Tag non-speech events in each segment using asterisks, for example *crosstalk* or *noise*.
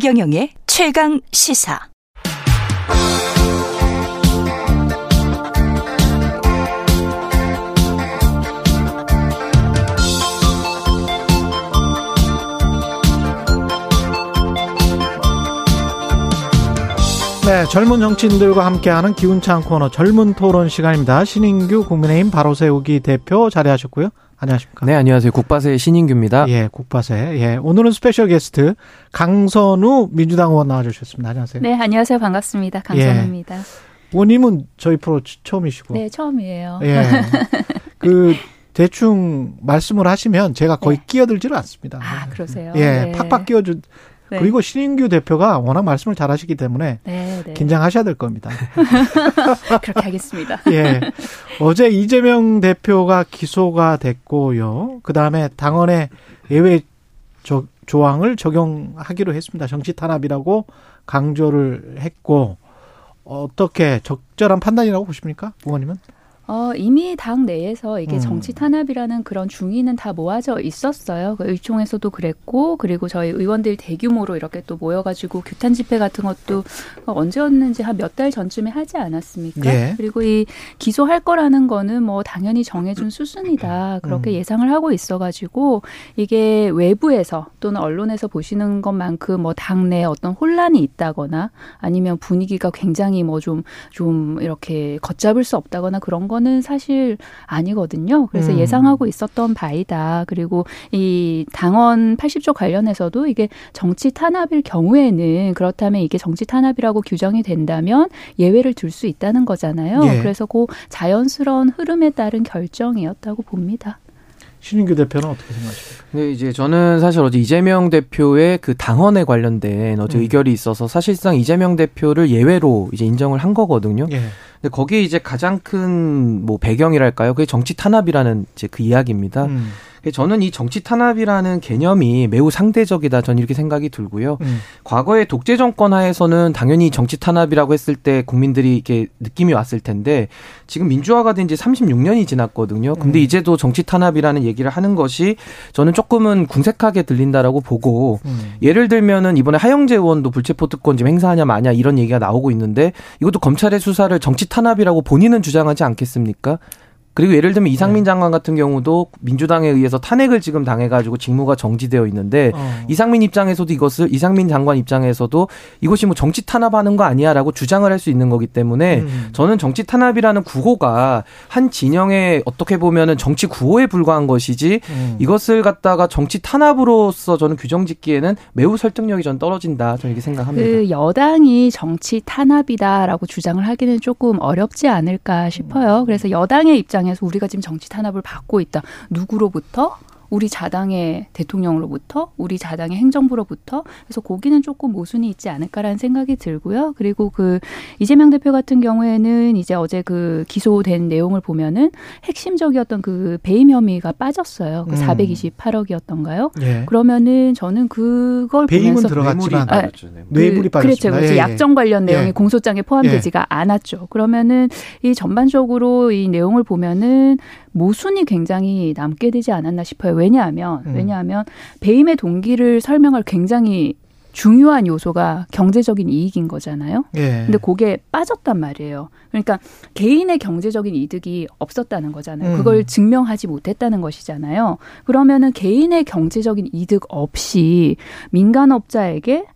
최경영의 최강 시사. 네, 젊은 정치인들과 함께하는 기운찬 코너 젊은 토론 시간입니다. 신인규 국민의힘 바로 세우기 대표 자리하셨고요. 안녕하십니까? 네, 안녕하세요. 국바세 신인규입니다. 예, 국바세. 예, 오늘은 special guest 강선우 민주당 의원 나와주셨습니다. 안녕하세요. 네, 안녕하세요. 반갑습니다. 강선우입니다. 예. 의원님은 저희 프로 처음이시고. 네, 처음이에요. 예. *laughs* 그 대충 말씀을 하시면 제가 거의 네. 끼어들지는 않습니다. 아, 그러세요? 예, 네. 팍팍 끼어주. 네. 그리고 신인규 대표가 워낙 말씀을 잘하시기 때문에 네, 네. 긴장하셔야 될 겁니다. *laughs* 그렇게 하겠습니다. *laughs* 예. 어제 이재명 대표가 기소가 됐고요. 그 다음에 당원의 예외 조, 조항을 적용하기로 했습니다. 정치 탄압이라고 강조를 했고, 어떻게 적절한 판단이라고 보십니까? 의원님은? 어, 이미 당 내에서 이게 음. 정치 탄압이라는 그런 중의는 다 모아져 있었어요. 그 의총에서도 그랬고, 그리고 저희 의원들 대규모로 이렇게 또 모여가지고 규탄 집회 같은 것도 언제였는지 한 몇 달 전쯤에 하지 않았습니까? 예. 그리고 이 기소할 거라는 거는 뭐 당연히 정해준 수순이다. 그렇게 음. 예상을 하고 있어가지고 이게 외부에서 또는 언론에서 보시는 것만큼 뭐 당내 어떤 혼란이 있다거나 아니면 분위기가 굉장히 뭐 좀 좀 이렇게 걷잡을 수 없다거나 그런 거는 사실 아니거든요. 그래서 음. 예상하고 있었던 바이다. 그리고 이 당원 80조 관련해서도 이게 정치 탄압일 경우에는 그렇다면 이게 정치 탄압이라고 규정이 된다면 예외를 둘 수 있다는 거잖아요. 예. 그래서 그 자연스러운 흐름에 따른 결정이었다고 봅니다. 신인규 대표는 어떻게 생각하십니까? 네, 이제 저는 사실 어제 이재명 대표의 그 당헌에 관련된 어제 음. 의결이 있어서 사실상 이재명 대표를 예외로 이제 인정을 한 거거든요. 예. 근데 거기에 이제 가장 큰 뭐 배경이랄까요? 그게 정치 탄압이라는 이제 그 이야기입니다. 음, 저는 이 정치 탄압이라는 개념이 매우 상대적이다. 저는 이렇게 생각이 들고요. 음. 과거의 독재 정권 하에서는 당연히 정치 탄압이라고 했을 때 국민들이 이렇게 느낌이 왔을 텐데 지금 민주화가 된 지 36년이 지났거든요. 근데 음. 이제도 정치 탄압이라는 얘기를 하는 것이 저는 조금은 궁색하게 들린다라고 보고 음. 예를 들면은 이번에 하영재 의원도 불체포 특권 지금 행사하냐 마냐 이런 얘기가 나오고 있는데 이것도 검찰의 수사를 정치 탄압이라고 본인은 주장하지 않겠습니까? 그리고 예를 들면 이상민 네. 장관 같은 경우도 민주당에 의해서 탄핵을 지금 당해가지고 직무가 정지되어 있는데 어. 이상민 입장에서도 이것을 이상민 장관 입장에서도 이것이 뭐 정치 탄압하는 거 아니야라고 주장을 할 수 있는 거기 때문에 음. 저는 정치 탄압이라는 구호가 한 진영의 어떻게 보면은 정치 구호에 불과한 것이지 음. 이것을 갖다가 정치 탄압으로서 저는 규정짓기에는 매우 설득력이 전 떨어진다 저는 이렇게 생각합니다. 그 여당이 정치 탄압이다라고 주장을 하기는 조금 어렵지 않을까 싶어요. 그래서 여당의 입장 에서 우리가 지금 정치 탄압을 받고 있다. 누구로부터? 우리 자당의 대통령으로부터, 우리 자당의 행정부로부터, 그래서 거기는 조금 모순이 있지 않을까라는 생각이 들고요. 그리고 그 이재명 대표 같은 경우에는 이제 어제 그 기소된 내용을 보면은 핵심적이었던 그 배임 혐의가 빠졌어요. 그 음. 428억이었던가요? 예. 그러면은 저는 그걸 배임은 보면서 들어갔지만 아, 뇌물이 그, 빠졌습니다. 그렇죠. 그렇죠. 예, 예. 약정 관련 내용이 예. 공소장에 포함되지가 않았죠. 그러면은 이 전반적으로 이 내용을 보면은 모순이 굉장히 남게 되지 않았나 싶어요. 왜냐하면 음. 왜냐하면 배임의 동기를 설명할 굉장히 중요한 요소가 경제적인 이익인 거잖아요. 예. 근데 그게 빠졌단 말이에요. 그러니까 개인의 경제적인 이득이 없었다는 거잖아요. 음. 그걸 증명하지 못했다는 것이잖아요. 그러면은 개인의 경제적인 이득 없이 민간업자에게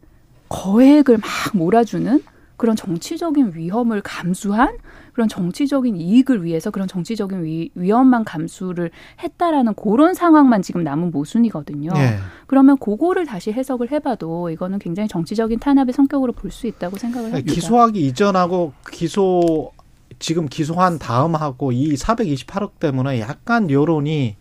거액을 막 몰아주는 그런 정치적인 위험을 감수한 그런 정치적인 이익을 위해서 그런 정치적인 위, 위험만 감수를 했다라는 그런 상황만 지금 남은 모순이거든요. 예. 그러면 그거를 다시 해석을 해봐도 이거는 굉장히 정치적인 탄압의 성격으로 볼 수 있다고 생각을 합니다. 네, 기소하기 이전하고 기소 지금 기소한 다음하고 이 428억 때문에 약간 여론이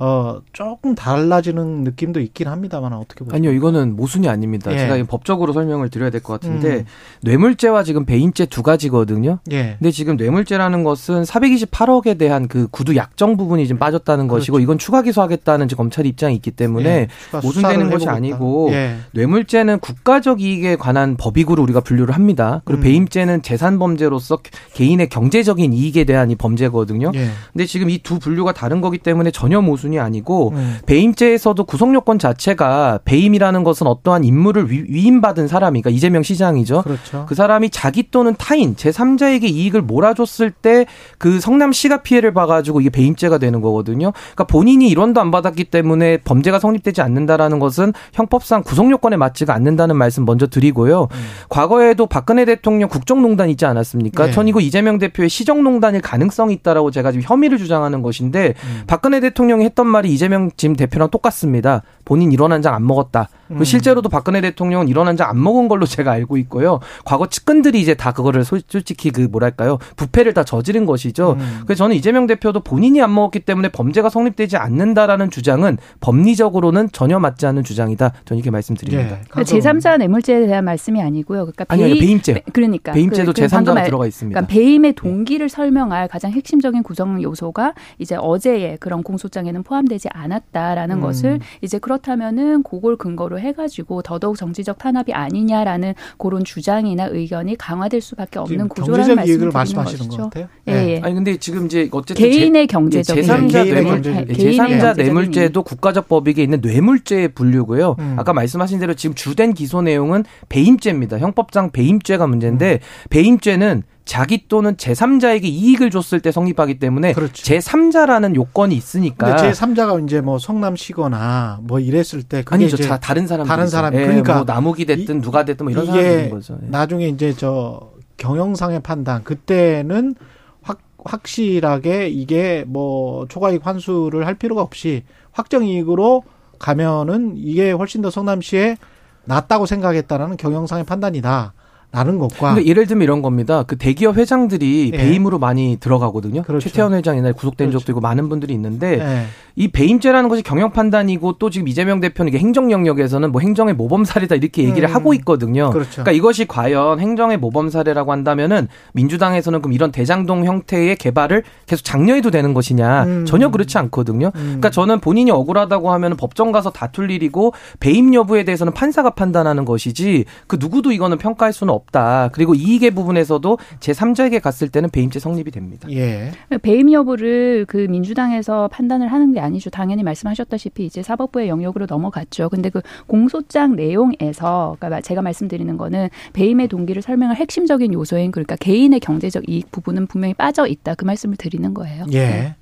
어 조금 달라지는 느낌도 있긴 합니다만 어떻게 보세요? 아니요, 이거는 모순이 아닙니다. 예. 제가 이 법적으로 설명을 드려야 될 것 같은데 음. 뇌물죄와 지금 배임죄 두 가지거든요. 예. 근데 지금 뇌물죄라는 것은 428억에 대한 그 구두 약정 부분이 좀 빠졌다는 것이고 그렇죠. 이건 추가 기소하겠다는 검찰의 입장이 있기 때문에 예, 모순되는 것이. 아니고 예. 뇌물죄는 국가적 이익에 관한 법익으로 우리가 분류를 합니다. 그리고 음. 배임죄는 재산 범죄로서 개인의 경제적인 이익에 대한 이 범죄거든요. 예. 근데 지금 이 두 분류가 다른 거기 때문에 전혀 모순이 수준이 아니고 음. 배임죄에서도 구속 요건 자체가 배임이라는 것은 어떠한 임무를 위, 위임받은 사람이 그러니까 이재명 시장이죠. 그렇죠. 그 사람이 자기 또는 타인 제3자에게 이익을 몰아줬을 때 그 성남시가 피해를 봐가지고 이게 배임죄가 되는 거거든요. 그러니까 본인이 일원도 안 받았기 때문에 범죄가 성립되지 않는다라는 것은 형법상 구속 요건에 맞지가 않는다는 말씀 먼저 드리고요. 음. 과거에도 박근혜 대통령 국정농단 있지 않았습니까? 네. 전 이거 이재명 대표의 시정농단일 가능성이 있다라고 제가 지금 혐의를 주장하는 것인데 음. 박근혜 대통령이 했던 말이 이재명 지금 대표랑 똑같습니다. 본인 일원 한장 안 먹었다. 음. 실제로도 박근혜 대통령은 일원 한장 안 먹은 걸로 *laughs* 제가 알고 있고요. 과거 측근들이 이제 다 그거를 솔- 솔직히 그 뭐랄까요 부패를 다 저지른 것이죠. 음. 그래서 저는 이재명 대표도 본인이 안 먹었기 때문에 범죄가 성립되지 않는다라는 주장은 법리적으로는 전혀 맞지 않는 주장이다. 저는 이렇게 말씀드립니다. 예. 그러니까 제3자 뇌물죄에 대한 말씀이 아니고요. 그러니까 아니요, 아니요, 배임죄. 배- 그러니까 배임죄도 그- 그 방금 제3자로 말- 들어가 있습니다. 그러니까 배임의 동기를 설명할 가장 핵심적인 구성 요소가 이제 어제의 그런 공소장에는 포함되지 않았다라는 음. 것을 이제 그렇다면은 그걸 근거로 해가지고 더더욱 정치적 탄압이 아니냐라는 그런 주장이나 의견이 강화될 수밖에 없는 구조라는 경제적 말씀을 이익을 드리는 말씀하시는 것이죠. 것 같아요. 예, 네. 예. 아니 근데 지금 이제 어쨌든 개인의 경제적인 제3자 개인의 뇌물 경제적인 예, 개인의 제3자 경제적인 뇌물죄도 국가적 법익에 있는 뇌물죄에 분류고요. 음. 아까 말씀하신 대로 지금 주된 기소 내용은 배임죄입니다. 형법상 배임죄가 음. 문제인데 배임죄는 자기 또는 제3자에게 이익을 줬을 때 성립하기 때문에 그렇죠. 제3자라는 요건이 있으니까 근데 제 3자가 이제 뭐 성남시거나 뭐 이랬을 때 아니죠. 자, 다른 사람 다른 사람 그러니까 뭐 나무기 됐든 이- 누가 됐든 뭐 이런 있는 거죠. 예. 나중에 이제 저 경영상의 판단 그때는 확 확실하게 이게 뭐 초과이익 환수를 할 필요가 없이 확정이익으로 가면은 이게 훨씬 더 성남시에 낫다고 생각했다라는 경영상의 판단이다. 라는 것과 근데 예를 들면 이런 겁니다. 그 대기업 회장들이 예. 배임으로 많이 들어가거든요. 그렇죠. 최태원 회장 옛날에 구속된 그렇죠. 적도 있고 많은 분들이 있는데 예. 이 배임죄라는 것이 경영 판단이고 또 지금 이재명 대표는 이게 행정 영역에서는 뭐 행정의 모범 사례다 이렇게 얘기를 음. 하고 있거든요. 그렇죠. 그러니까 이것이 과연 행정의 모범 사례라고 한다면은 민주당에서는 그럼 이런 대장동 형태의 개발을 계속 장려해도 되는 것이냐 음. 전혀 그렇지 않거든요. 음. 그러니까 저는 본인이 억울하다고 하면 법정 가서 다툴 일이고 배임 여부에 대해서는 판사가 판단하는 것이지 그 누구도 이거는 평가할 수는 없다. 그리고 이익의 부분에서도 제 3자에게 갔을 때는 배임죄 성립이 됩니다. 예. 배임 여부를 그 민주당에서 판단을 하는 게 아니죠. 당연히 말씀하셨다시피 이제 사법부의 영역으로 넘어갔죠. 근데 그 공소장 내용에서 그러니까 제가 말씀드리는 거는 배임의 동기를 설명할 핵심적인 요소인 그러니까 개인의 경제적 이익 부분은 분명히 빠져 있다. 그 말씀을 드리는 거예요. 예. 네.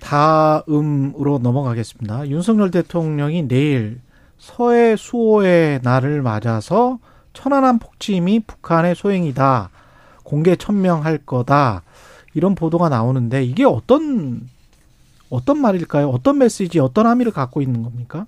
다음으로 넘어가겠습니다. 윤석열 대통령이 내일 서해 수호의 날을 맞아서 천안함 폭침이 북한의 소행이다. 공개 천명할 거다. 이런 보도가 나오는데 이게 어떤 어떤 말일까요? 어떤 메시지, 어떤 함의를 갖고 있는 겁니까?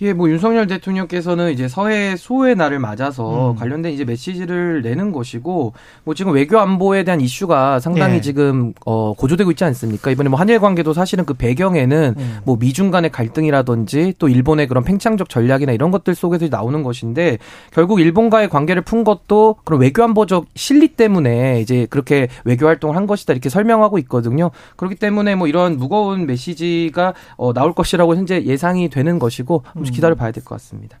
예, 뭐 윤석열 대통령께서는 이제 서해 수호의 날을 맞아서 음. 관련된 이제 메시지를 내는 것이고 뭐 지금 외교 안보에 대한 이슈가 상당히 예. 지금 어 고조되고 있지 않습니까? 이번에 뭐 한일 관계도 사실은 그 배경에는 음. 뭐 미중 간의 갈등이라든지 또 일본의 그런 팽창적 전략이나 이런 것들 속에서 나오는 것인데 결국 일본과의 관계를 푼 것도 그런 외교 안보적 실리 때문에 이제 그렇게 외교 활동을 한 것이다 이렇게 설명하고 있거든요. 그렇기 때문에 뭐 이런 무거운 메시지가 어 나올 것이라고 현재 예상이 되는 것이고 좀 기다려 봐야 될 것 같습니다.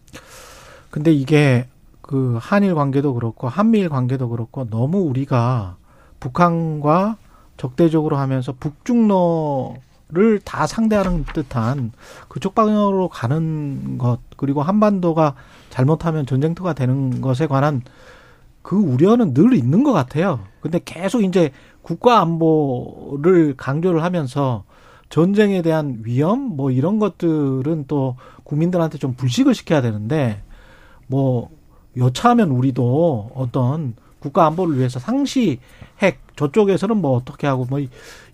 근데 이게 그 한일 관계도 그렇고 한미일 관계도 그렇고 너무 우리가 북한과 적대적으로 하면서 북중로를 다 상대하는 듯한 그쪽 방향으로 가는 것 그리고 한반도가 잘못하면 전쟁터가 되는 것에 관한 그 우려는 늘 있는 것 같아요. 근데 계속 이제 국가 안보를 강조를 하면서 전쟁에 대한 위험 뭐 이런 것들은 또 국민들한테 좀 불식을 시켜야 되는데 뭐 여차하면 우리도 어떤 국가 안보를 위해서 상시 핵 저쪽에서는 뭐 어떻게 하고 뭐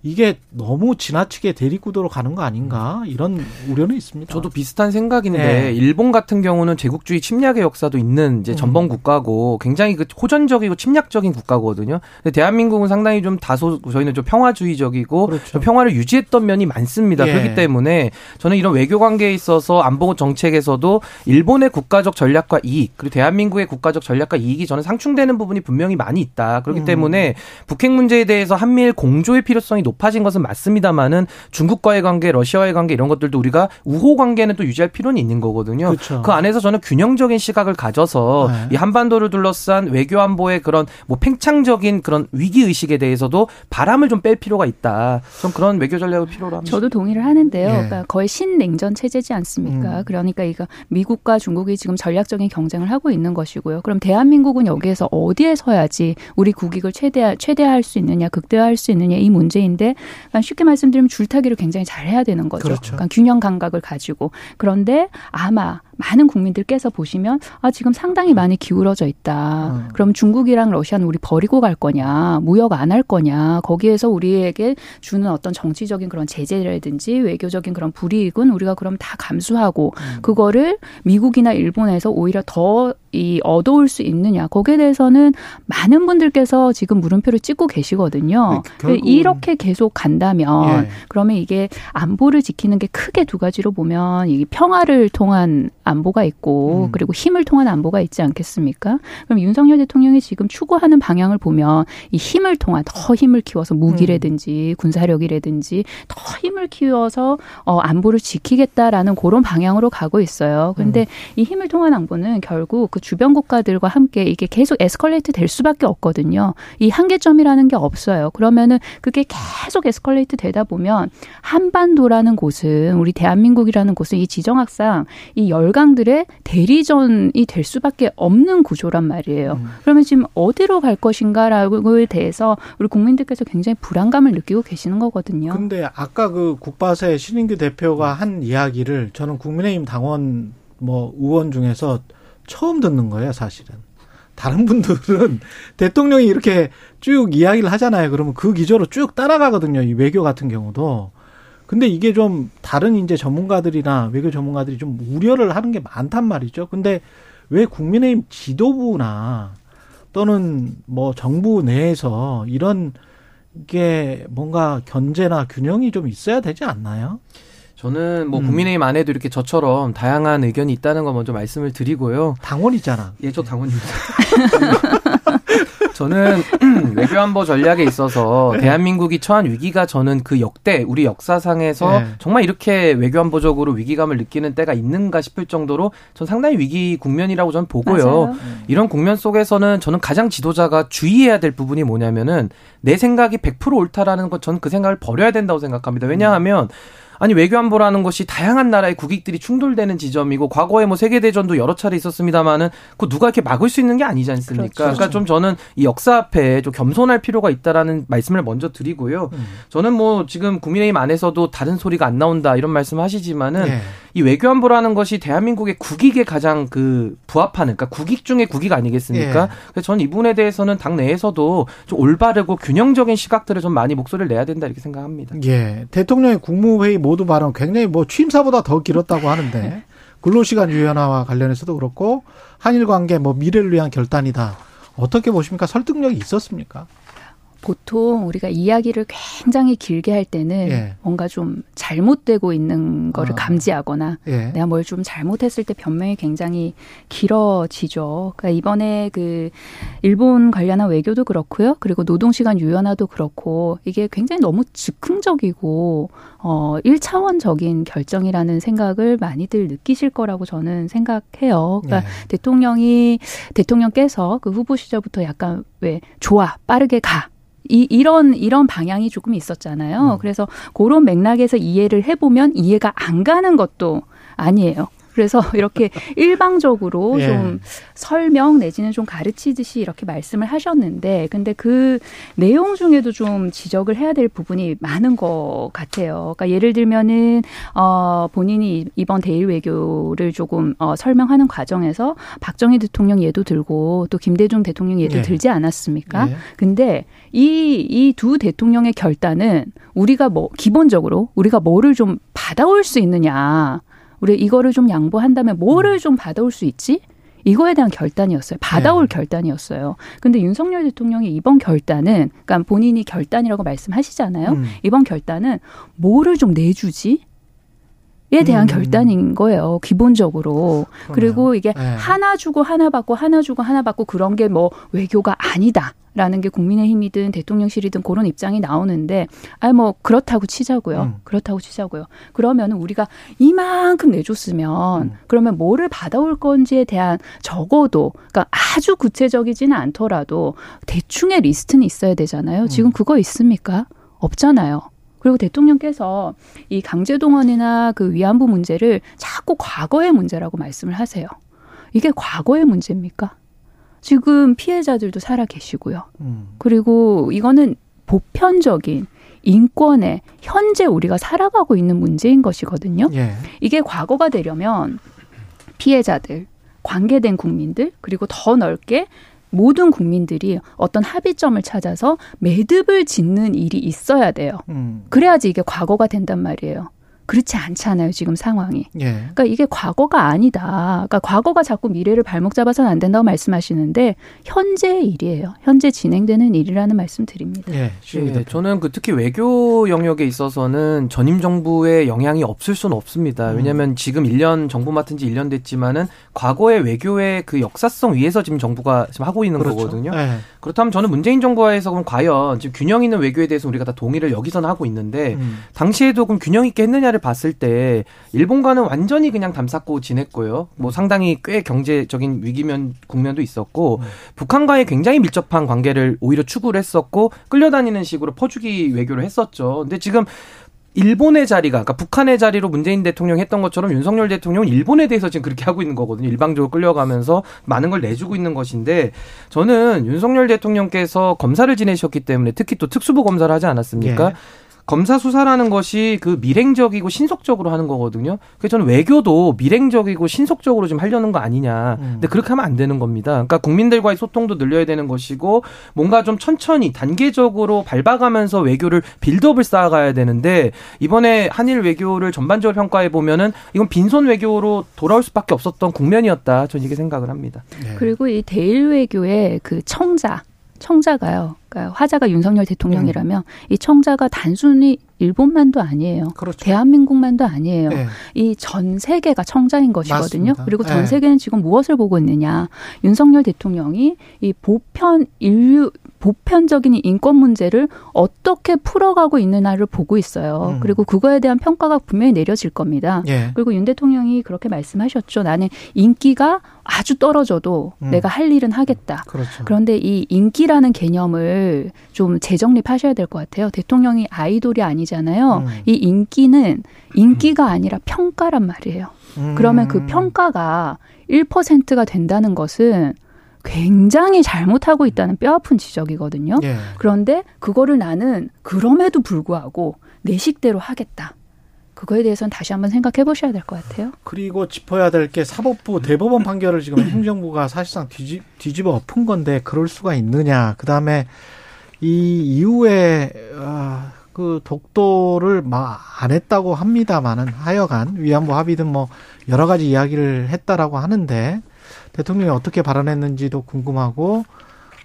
이게 너무 지나치게 대립구도로 가는 거 아닌가 이런 우려는 있습니다. 저도 비슷한 생각인데 네. 일본 같은 경우는 제국주의 침략의 역사도 있는 이제 음. 전범 국가고 굉장히 그 호전적이고 침략적인 국가거든요. 근데 대한민국은 상당히 좀 다소 저희는 좀 평화주의적이고 그렇죠. 좀 평화를 유지했던 면이 많습니다. 예. 그렇기 때문에 저는 이런 외교 관계에 있어서 안보 정책에서도 일본의 국가적 전략과 이익 그리고 대한민국의 국가적 전략과 이익이 저는 상충되는 부분이 분명히 많이 있다. 그렇기 음. 때문에 북핵 문제에 대해서 한미일 공조의 필요성이 높아진 것은 맞습니다만은 중국과의 관계, 러시아와의 관계 이런 것들도 우리가 우호 관계는 또 유지할 필요는 있는 거거든요. 그렇죠. 그 안에서 저는 균형적인 시각을 가져서 네. 이 한반도를 둘러싼 외교 안보의 그런 뭐 팽창적인 그런 위기 의식에 대해서도 바람을 좀 뺄 필요가 있다. 전 그런 외교 전략을 필요로 합니다. 저도 동의를 하는데요. 예. 그러니까 거의 신냉전 체제지 않습니까? 음. 그러니까 이거 미국과 중국이 지금 전략적인 경쟁을 하고 있는 것이고요. 그럼 대한민국은 여기에서 어디에 서야지 우리 국익을 최대 최대화할 수 있느냐, 극대화할 수 있느냐 이 문제인데 그러니까 쉽게 말씀드리면 줄타기를 굉장히 잘 해야 되는 거죠. 그렇죠. 그러니까 균형 감각을 가지고 그런데 아마 많은 국민들께서 보시면 아 지금 상당히 많이 기울어져 있다. 음. 그럼 중국이랑 러시아는 우리 버리고 갈 거냐, 무역 안 할 거냐, 거기에서 우리에게 주는 어떤 정치적인 그런 제재라든지 외교적인 그런 불이익은 우리가 그럼 다 감수하고 음. 그거를 미국이나 일본에서 오히려 더 이 얻어올 수 있느냐 거기에 대해서는 많은 분들께서 지금 물음표를 찍고 계시거든요. 네, 결국은- 이렇게 계속 간다면 예. 그러면 이게 안보를 지키는 게 크게 두 가지로 보면 이게 평화를 통한 안보가 있고 음. 그리고 힘을 통한 안보가 있지 않겠습니까? 그럼 윤석열 대통령이 지금 추구하는 방향을 보면 이 힘을 통한 더 힘을 키워서 무기라든지 군사력이라든지 더 힘을 키워서 어 안보를 지키겠다라는 그런 방향으로 가고 있어요. 근데 이 힘을 통한 안보는 결국 그 주변 국가들과 함께 이게 계속 에스컬레이트 될 수밖에 없거든요. 이 한계점이라는 게 없어요. 그러면은 그게 계속 에스컬레이트 되다 보면 한반도라는 곳은 우리 대한민국이라는 곳은 이 지정학상 이 열 강들의 대리전이 될 수밖에 없는 구조란 말이에요. 음. 그러면 지금 어디로 갈 것인가라고에 대해서 우리 국민들께서 굉장히 불안감을 느끼고 계시는 거거든요. 근데 아까 그 국바세 신인규 대표가 한 이야기를 저는 국민의힘 당원 뭐 의원 중에서 처음 듣는 거예요, 사실은. 다른 분들은 *laughs* 대통령이 이렇게 쭉 이야기를 하잖아요. 그러면 그 기조로 쭉 따라가거든요. 이 외교 같은 경우도. 근데 이게 좀 다른 이제 전문가들이나 외교 전문가들이 좀 우려를 하는 게 많단 말이죠. 근데 왜 국민의힘 지도부나 또는 뭐 정부 내에서 이런 게 뭔가 견제나 균형이 좀 있어야 되지 않나요? 저는 뭐 음. 국민의힘 안에도 이렇게 저처럼 다양한 의견이 있다는 거 먼저 말씀을 드리고요. 당원이잖아. 예, 저 당원입니다. *laughs* 저는 *clears throat* 외교안보 전략에 있어서 네. 대한민국이 처한 위기가 저는 그 역대 우리 역사상에서 네. 정말 이렇게 외교안보적으로 위기감을 느끼는 때가 있는가 싶을 정도로 전 상당히 위기 국면이라고 저는 보고요. 맞아요. 이런 국면 속에서는 저는 가장 지도자가 주의해야 될 부분이 뭐냐면은 내 생각이 100% 옳다라는 것 저는 그 생각을 버려야 된다고 생각합니다. 왜냐하면 아니 외교안보라는 것이 다양한 나라의 국익들이 충돌되는 지점이고 과거에 뭐 세계 대전도 여러 차례 있었습니다만은 그 누가 이렇게 막을 수 있는 게 아니지 않습니까? 그렇죠. 그러니까 좀 저는 이 역사 앞에 좀 겸손할 필요가 있다라는 말씀을 먼저 드리고요. 음. 저는 뭐 지금 국민의힘 안에서도 다른 소리가 안 나온다 이런 말씀하시지만은 예. 이 외교안보라는 것이 대한민국의 국익에 가장 그 부합하는, 그러니까 국익 중의 국익 아니겠습니까? 예. 그래서 저는 이 부분에 대해서는 당 내에서도 좀 올바르고 균형적인 시각들을 좀 많이 목소리를 내야 된다 이렇게 생각합니다. 예. 대통령의 국무회의 모두 발언 굉장히 뭐 취임사보다 더 길었다고 하는데 근로시간 유연화와 관련해서도 그렇고 한일 관계 뭐 미래를 위한 결단이다. 어떻게 보십니까? 설득력이 있었습니까? 보통 우리가 이야기를 굉장히 길게 할 때는 예. 뭔가 좀 잘못되고 있는 거를 아. 감지하거나 예. 내가 뭘 좀 잘못했을 때 변명이 굉장히 길어지죠. 그러니까 이번에 그 일본 관련한 외교도 그렇고요. 그리고 노동시간 유연화도 그렇고 이게 굉장히 너무 즉흥적이고 어 1차원적인 결정이라는 생각을 많이들 느끼실 거라고 저는 생각해요. 그러니까 예. 대통령이 대통령께서 그 후보 시절부터 약간 왜 좋아 빠르게 가. 이, 이런, 이런 방향이 조금 있었잖아요. 음. 그래서 그런 맥락에서 이해를 해보면 이해가 안 가는 것도 아니에요. 그래서 *laughs* 이렇게 일방적으로 예. 좀 설명 내지는 좀 가르치듯이 이렇게 말씀을 하셨는데, 근데 그 내용 중에도 좀 지적을 해야 될 부분이 많은 것 같아요. 그러니까 예를 들면은, 어, 본인이 이번 대일 외교를 조금, 어, 설명하는 과정에서 박정희 대통령 예도 들고 또 김대중 대통령 예도 예. 들지 않았습니까? 예. 근데 이, 이 두 대통령의 결단은 우리가 뭐, 기본적으로 우리가 뭐를 좀 받아올 수 있느냐. 우리 이거를 좀 양보한다면 뭐를 좀 받아올 수 있지? 이거에 대한 결단이었어요. 받아올 네. 결단이었어요. 근데 윤석열 대통령의 이번 결단은, 그러니까 본인이 결단이라고 말씀하시잖아요. 음. 이번 결단은 뭐를 좀 내주지? 에 대한 음. 결단인 거예요. 기본적으로. 그리고 이게 네. 하나 주고 하나 받고 하나 주고 하나 받고 그런 게 뭐 외교가 아니다. 라는 게 국민의힘이든 대통령실이든 그런 입장이 나오는데 아 뭐 그렇다고 치자고요. 음. 그렇다고 치자고요. 그러면은 우리가 이만큼 내줬으면 음. 그러면 뭐를 받아올 건지에 대한 적어도 그러니까 아주 구체적이지는 않더라도 대충의 리스트는 있어야 되잖아요. 지금 그거 있습니까? 없잖아요. 그리고 대통령께서 이 강제동원이나 그 위안부 문제를 자꾸 과거의 문제라고 말씀을 하세요. 이게 과거의 문제입니까? 지금 피해자들도 살아 계시고요. 음. 그리고 이거는 보편적인 인권의 현재 우리가 살아가고 있는 문제인 것이거든요. 예. 이게 과거가 되려면 피해자들, 관계된 국민들, 그리고 더 넓게 모든 국민들이 어떤 합의점을 찾아서 매듭을 짓는 일이 있어야 돼요. 음. 그래야지 이게 과거가 된단 말이에요. 그렇지 않잖아요, 지금 상황이. 예. 그러니까 이게 과거가 아니다. 그러니까 과거가 자꾸 미래를 발목 잡아서는 안 된다고 말씀하시는데 현재의 일이에요. 현재 진행되는 일이라는 말씀 드립니다. 예. 예, 저는 그 특히 외교 영역에 있어서는 전임 정부의 영향이 없을 수는 없습니다. 음. 왜냐하면 지금 1년 정부 맡은 지 1년 됐지만은 과거의 외교의 그 역사성 위에서 지금 정부가 지금 하고 있는 그렇죠. 거거든요. 예. 그렇다면 저는 문재인 정부와에서 그럼 과연 지금 균형 있는 외교에 대해서 우리가 다 동의를 여기서는 하고 있는데 음. 당시에도 그럼 균형 있게 했느냐 를 봤을 때 일본과는 완전히 그냥 담쌓고 지냈고요. 뭐 상당히 꽤 경제적인 위기면 국면도 있었고 음. 북한과의 굉장히 밀접한 관계를 오히려 추구를 했었고 끌려다니는 식으로 퍼주기 외교를 했었죠. 근데 지금 일본의 자리가, 그러니까 북한의 자리로 문재인 대통령이 했던 것처럼 윤석열 대통령은 일본에 대해서 지금 그렇게 하고 있는 거거든요. 일방적으로 끌려가면서 많은 걸 내주고 있는 것인데 저는 윤석열 대통령께서 검사를 지내셨기 때문에 특히 또 특수부 검사를 하지 않았습니까? 예. 검사 수사라는 것이 그 밀행적이고 신속적으로 하는 거거든요. 그래서 저는 외교도 밀행적이고 신속적으로 좀 하려는 거 아니냐. 음. 근데 그렇게 하면 안 되는 겁니다. 그러니까 국민들과의 소통도 늘려야 되는 것이고 뭔가 좀 천천히 단계적으로 밟아가면서 외교를 빌드업을 쌓아가야 되는데 이번에 한일 외교를 전반적으로 평가해 보면은 이건 빈손 외교로 돌아올 수밖에 없었던 국면이었다. 저는 이렇게 생각을 합니다. 예. 그리고 이 대일 외교의 그 청자, 청자가요. 그러니까 화자가 윤석열 대통령이라면 이 청자가 단순히 일본만도 아니에요. 그렇죠. 대한민국만도 아니에요. 예. 이전 세계가 청자인 것이거든요. 맞습니다. 그리고 전 예. 세계는 지금 무엇을 보고 있느냐? 윤석열 대통령이 이 보편 인류 보편적인 이 인권 문제를 어떻게 풀어가고 있느냐를 보고 있어요. 음. 그리고 그거에 대한 평가가 분명히 내려질 겁니다. 예. 그리고 윤 대통령이 그렇게 말씀하셨죠. 나는 인기가 아주 떨어져도 음. 내가 할 일은 하겠다. 그렇죠. 그런데 이 인기라는 개념을 좀 재정립하셔야 될 것 같아요. 대통령이 아이돌이 아니잖아요. 음. 이 인기는 인기가 아니라 평가란 말이에요. 음. 그러면 그 평가가 1%가 된다는 것은 굉장히 잘못하고 있다는 뼈아픈 지적이거든요. 예. 그런데 그거를 나는 그럼에도 불구하고 내 식대로 하겠다. 그거에 대해서는 다시 한번 생각해 보셔야 될 것 같아요. 그리고 짚어야 될 게 사법부 대법원 판결을 지금 *coughs* 행정부가 사실상 뒤집, 뒤집어 엎은 건데 그럴 수가 있느냐. 그 다음에 이 이후에 아, 그 독도를 막 안 했다고 합니다만은 하여간 위안부 합의든 뭐 여러 가지 이야기를 했다라고 하는데 대통령이 어떻게 발언했는지도 궁금하고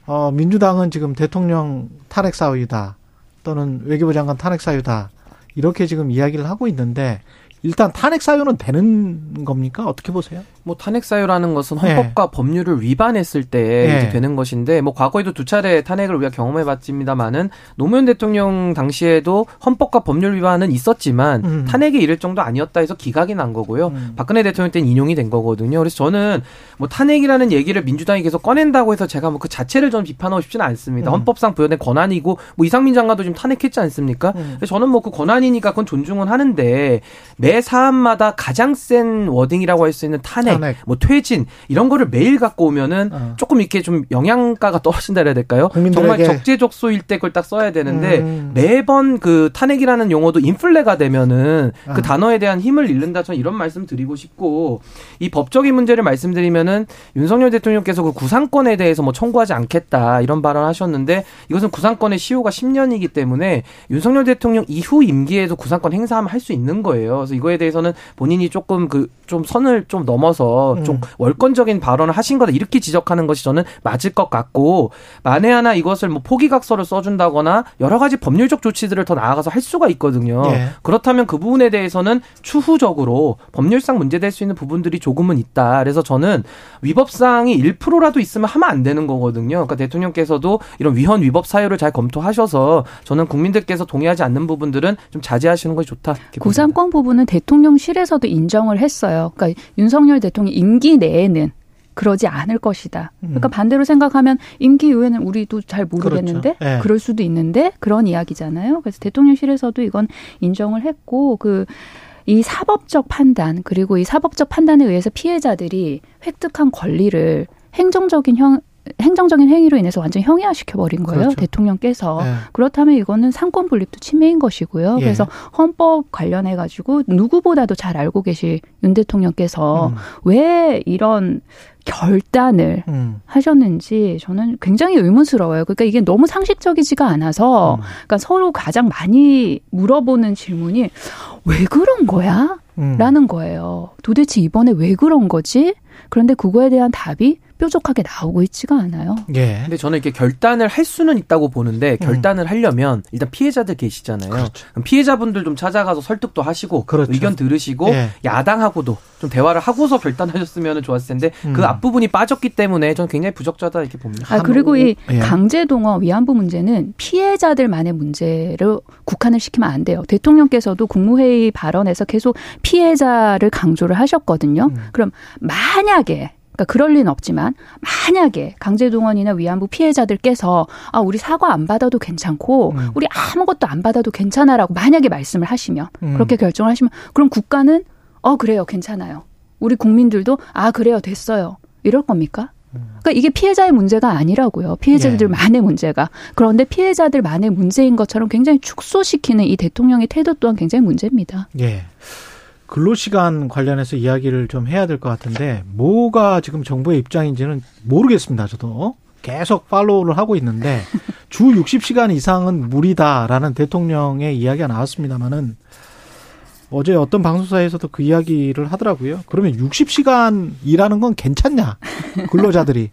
어 민주당은 지금 대통령 탄핵 사유다 또는 외교부 장관 탄핵 사유다 이렇게 지금 이야기를 하고 있는데 일단 탄핵 사유는 되는 겁니까? 어떻게 보세요? 뭐 탄핵 사유라는 것은 네. 헌법과 법률을 위반했을 때 네. 이제 되는 것인데 뭐 과거에도 두 차례 탄핵을 우리가 경험해 봤습니다만은 노무현 대통령 당시에도 헌법과 법률 위반은 있었지만 음. 탄핵에 이를 정도 아니었다 해서 기각이 난 거고요. 음. 박근혜 대통령 때는 인용이 된 거거든요. 그래서 저는 뭐 탄핵이라는 얘기를 민주당이 계속 꺼낸다고 해서 제가 뭐 그 자체를 좀 비판하고 싶지는 않습니다. 음. 헌법상 부여된 권한이고 뭐 이상민 장관도 지금 탄핵했지 않습니까? 음. 그래서 저는 뭐 그 권한이니까 그건 존중은 하는데 매 사안마다 가장 센 워딩이라고 할 수 있는 탄핵, 탄핵. 뭐 퇴진 이런 거를 매일 갖고 오면은 어. 조금 이렇게 좀 영양가가 떨어진다 해야 될까요? 국민들에게- 정말 적재적소일 때 그걸 딱 써야 되는데 음. 매번 그 탄핵이라는 용어도 인플레가 되면은 아. 그 단어에 대한 힘을 잃는다 저는 이런 말씀 드리고 싶고 이 법적인 문제를 말씀드리면은 윤석열 대통령께서 그 구상권에 대해서 뭐 청구하지 않겠다 이런 발언하셨는데 이것은 구상권의 시효가 10년이기 때문에 윤석열 대통령 이후 임기에도 구상권 행사하면 할 수 있는 거예요. 그래서 이거에 대해서는 본인이 조금 그 좀 선을 좀 넘어서 좀 음. 월권적인 발언을 하신 거다 이렇게 지적하는 것이 저는 맞을 것 같고 만에 하나 이것을 뭐 포기각서를 써준다거나 여러 가지 법률적 조치들을 더 나아가서 할 수가 있거든요. 예. 그렇다면 그 부분에 대해서는 추후적으로 법률상 문제될 수 있는 부분들이 조금은 있다. 그래서 저는 위법사항이 1%라도 있으면 하면 안 되는 거거든요. 그러니까 대통령께서도 이런 위헌 위법 사유를 잘 검토하셔서 저는 국민들께서 동의하지 않는 부분들은 좀 자제하시는 것이 좋다. 고삼권 부분은 대통령실에서도 인정을 했어요. 그러니까 윤석열 대 통령 임기 내에는 그러지 않을 것이다. 그러니까 음. 반대로 생각하면 임기 이후에는 우리도 잘 모르겠는데 그렇죠. 예. 그럴 수도 있는데 그런 이야기잖아요. 그래서 대통령실에서도 이건 인정을 했고 그 이 사법적 판단 그리고 이 사법적 판단에 의해서 피해자들이 획득한 권리를 행정적인 형 행정적인 행위로 인해서 완전 형이화시켜 버린 거예요. 그렇죠. 대통령께서 예. 그렇다면 이거는 상권 분립도 침해인 것이고요. 예. 그래서 헌법 관련해 가지고 누구보다도 잘 알고 계실 윤 대통령께서 음. 왜 이런 결단을 음. 하셨는지 저는 굉장히 의문스러워요. 그러니까 이게 너무 상식적이지가 않아서 음. 그러니까 서로 가장 많이 물어보는 질문이 왜 그런 거야? 음. 라는 거예요. 도대체 이번에 왜 그런 거지? 그런데 그거에 대한 답이 뾰족하게 나오고 있지가 않아요. 예. 근데 저는 이렇게 결단을 할 수는 있다고 보는데 음. 결단을 하려면 일단 피해자들 계시잖아요. 그렇죠. 그럼 피해자분들 좀 찾아가서 설득도 하시고 그렇죠. 의견 들으시고 예. 야당하고도 좀 대화를 하고서 결단하셨으면 좋았을 텐데 음. 그 앞부분이 빠졌기 때문에 저는 굉장히 부적절하다 이렇게 봅니다. 아, 그리고 이 예. 강제 동원 위안부 문제는 피해자들만의 문제로 국한을 시키면 안 돼요. 대통령께서도 국무회의 발언에서 계속 피해자를 강조를 하셨거든요. 음. 그럼 만약에 그러니까 그럴 리는 없지만 만약에 강제동원이나 위안부 피해자들께서 아 우리 사과 안 받아도 괜찮고 음. 우리 아무것도 안 받아도 괜찮아라고 만약에 말씀을 하시면 음. 그렇게 결정을 하시면 그럼 국가는 어 그래요 괜찮아요. 우리 국민들도 아 그래요 됐어요. 이럴 겁니까? 그러니까 이게 피해자의 문제가 아니라고요. 피해자들만의 문제가. 그런데 피해자들만의 문제인 것처럼 굉장히 축소시키는 이 대통령의 태도 또한 굉장히 문제입니다. 예. 근로시간 관련해서 이야기를 좀 해야 될 것 같은데, 뭐가 지금 정부의 입장인지는 모르겠습니다, 저도. 계속 팔로우를 하고 있는데, *laughs* 주 60시간 이상은 무리다라는 대통령의 이야기가 나왔습니다만은, 어제 어떤 방송사에서도 그 이야기를 하더라고요. 그러면 60시간 일하는 건 괜찮냐? *laughs* 근로자들이.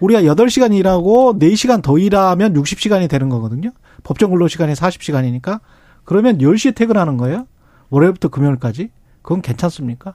우리가 8시간 일하고 4시간 더 일하면 60시간이 되는 거거든요. 법정 근로시간이 40시간이니까. 그러면 10시에 퇴근하는 거예요? 월요일부터 금요일까지? 그건 괜찮습니까?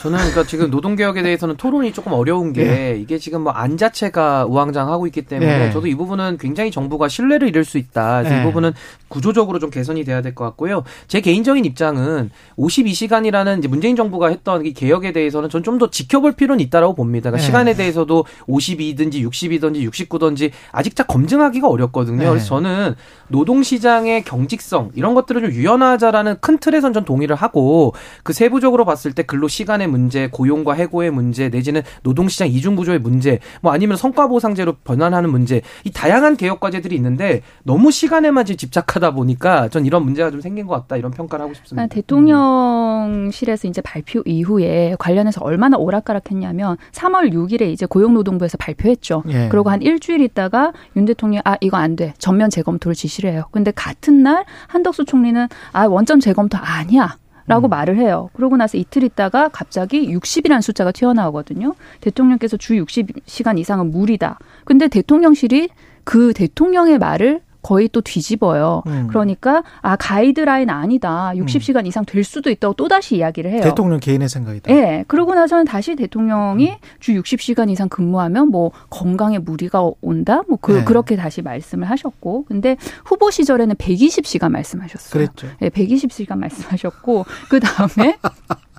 저는 그러니까 지금 노동개혁에 대해서는 토론이 조금 어려운 게 이게 지금 뭐 안 자체가 우왕좌왕하고 있기 때문에 예. 저도 이 부분은 굉장히 정부가 신뢰를 잃을 수 있다. 그래서 예. 이 부분은 구조적으로 좀 개선이 돼야 될 것 같고요. 제 개인적인 입장은 52시간이라는 이제 문재인 정부가 했던 이 개혁에 대해서는 전 좀 더 지켜볼 필요는 있다라고 봅니다. 그러니까 예. 시간에 대해서도 52든지 60이든지 69든지 아직 다 검증하기가 어렵거든요. 예. 그래서 저는 노동시장의 경직성 이런 것들을 좀 유연하자라는 큰 틀에선 전 동의를 하고 그 세부적으로 봤을 때 근로 시간의 문제, 고용과 해고의 문제, 내지는 노동시장 이중 구조의 문제, 뭐 아니면 성과 보상제로 변환하는 문제, 이 다양한 개혁 과제들이 있는데 너무 시간에만 집착하다 보니까 전 이런 문제가 좀 생긴 것 같다 이런 평가를 하고 싶습니다. 아, 대통령실에서 이제 발표 이후에 관련해서 얼마나 오락가락했냐면 3월 6일에 이제 고용노동부에서 발표했죠. 예. 그리고 한 일주일 있다가 윤 대통령이 아 이거 안 돼. 전면 재검토를 지시를 해요. 근데 같은 날 한덕수 총리는 아 원점 재검토 아니야. 라고 음. 말을 해요. 그러고 나서 이틀 있다가 갑자기 60이라는 숫자가 튀어나오거든요. 대통령께서 주 60시간 이상은 무리다. 근데 대통령실이 그 대통령의 말을 거의 또 뒤집어요. 음. 그러니까 아 가이드라인 아니다. 60시간 이상 될 수도 있다고 또 다시 이야기를 해요. 대통령 개인의 생각이다. 예. 그러고 나서는 다시 대통령이 주 60시간 이상 근무하면 뭐 건강에 무리가 온다. 뭐 그, 네. 그렇게 다시 말씀을 하셨고. 근데 후보 시절에는 120시간 말씀하셨어요. 그랬죠. 예, 120시간 말씀하셨고 그 다음에 *laughs*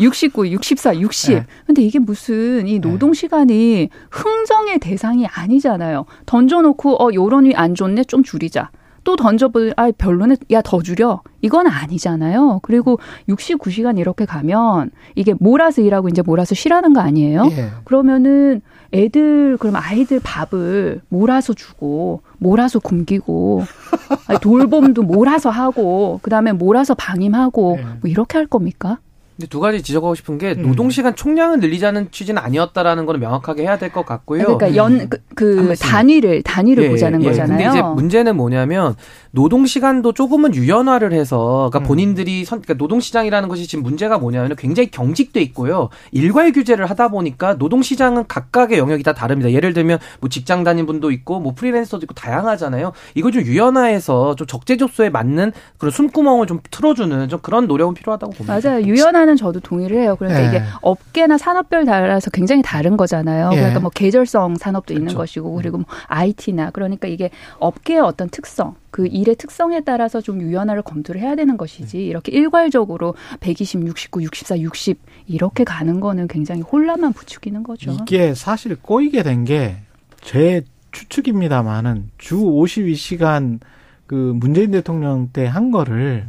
69, 64, 60. 네. 근데 이게 무슨 이 노동 시간이 흥정의 대상이 아니잖아요. 던져놓고 어 요런이 안 좋네 좀 줄이자. 또 던져볼 아 별로네 야 더 줄여 이건 아니잖아요. 그리고 69시간 이렇게 가면 이게 몰아서 일하고 이제 몰아서 쉬라는 거 아니에요? 예. 그러면은 애들 그럼 아이들 밥을 몰아서 주고 몰아서 굶기고 아니, 돌봄도 몰아서 하고 그다음에 몰아서 방임하고 네. 뭐 이렇게 할 겁니까? 근데 두 가지 지적하고 싶은 게 음. 노동 시간 총량을 늘리자는 취지는 아니었다라는 거는 명확하게 해야 될 것 같고요. 그러니까 연그한 말씀. 단위를 단위를 예, 보자는 예. 거잖아요. 근데 이제 문제는 뭐냐면 노동 시간도 조금은 유연화를 해서 그러니까 음. 본인들이 선 그러니까 노동 시장이라는 것이 지금 문제가 뭐냐면 굉장히 경직돼 있고요. 일괄 규제를 하다 보니까 노동 시장은 각각의 영역이 다 다릅니다. 예를 들면 뭐 직장 다닌 분도 있고 뭐 프리랜서도 있고 다양하잖아요. 이걸 좀 유연화해서 좀 적재적소에 맞는 그런 숨구멍을 좀 틀어주는 좀 그런 노력은 필요하다고 봅니다. 맞아요. 유연화 는 저도 동의를 해요. 그러니까 예. 이게 업계나 산업별 따라서 굉장히 다른 거잖아요. 예. 그러니까 뭐 계절성 산업도 있는 그렇죠. 것이고 그리고 뭐 IT나 그러니까 이게 업계의 어떤 특성 그 일의 특성에 따라서 좀 유연화를 검토를 해야 되는 것이지 이렇게 일괄적으로 120, 69, 64, 60 이렇게 가는 거는 굉장히 혼란만 부추기는 거죠. 이게 사실 꼬이게 된 게 제 추측입니다만은 주 52시간 그 문재인 대통령 때 한 거를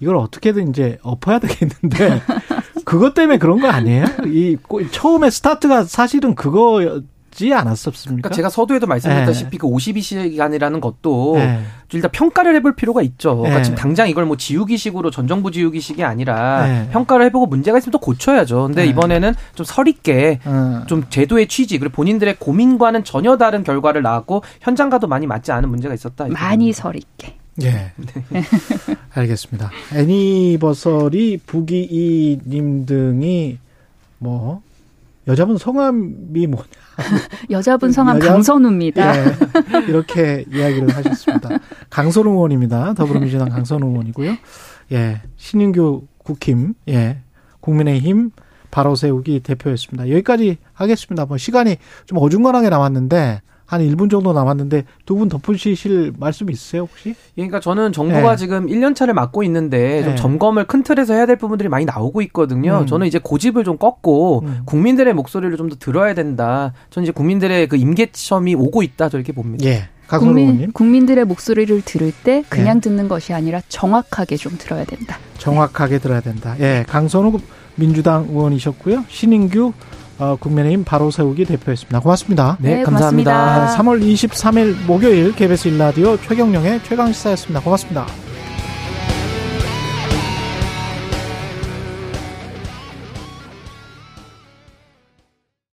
이걸 어떻게든 이제 엎어야 되겠는데 *laughs* 그것 때문에 그런 거 아니에요? 이 꼬- 처음에 스타트가 사실은 그거 지 않았었습니까? 그러니까 제가 서두에도 말씀드렸다시피 그 52시간이라는 것도 네. 일단 평가를 해볼 필요가 있죠. 그러니까 네. 지금 당장 이걸 뭐 지우기식으로 전 정부 지우기식이 아니라 네. 평가를 해보고 문제가 있으면 또 고쳐야죠. 근데 네. 이번에는 좀 설있게 어. 좀 제도의 취지 그리고 본인들의 고민과는 전혀 다른 결과를 낳았고 현장과도 많이 맞지 않은 문제가 있었다. 많이 있게. 예. *laughs* 알겠습니다. 애니버서리 부기이님 등이 뭐 여자분 성함이 뭐냐 *laughs* 여자분 성함 여자- 강선우입니다. 예, 이렇게 이야기를 하셨습니다. *laughs* 강선우 의원입니다. 더불어민주당 강선우 의원이고요. 예, 신인규 국힘, 예, 국민의힘 바로 세우기 대표였습니다. 여기까지 하겠습니다. 뭐 시간이 좀 어중간하게 남았는데 한 1분 정도 남았는데 두 분 덧붙이실 말씀 있으세요 혹시? 그러니까 저는 정부가 네. 지금 1년 차를 맡고 있는데 좀 네. 점검을 큰 틀에서 해야 될 부분들이 많이 나오고 있거든요. 음. 저는 이제 고집을 좀 꺾고 음. 국민들의 목소리를 좀 더 들어야 된다. 저는 이제 국민들의 그 임계 시험이 오고 있다. 저렇게 봅니다. 예, 국민, 국민들의 목소리를 들을 때 그냥 네. 듣는 것이 아니라 정확하게 좀 들어야 된다. 정확하게 들어야 된다. 예, 강선우 민주당 의원이셨고요. 신인규 어, 국민의힘 바로 세우기 대표였습니다. 고맙습니다. 네, 감사합니다. 고맙습니다. 3월 23일 목요일 KBS 일라디오 최경령의 최강시사였습니다. 고맙습니다.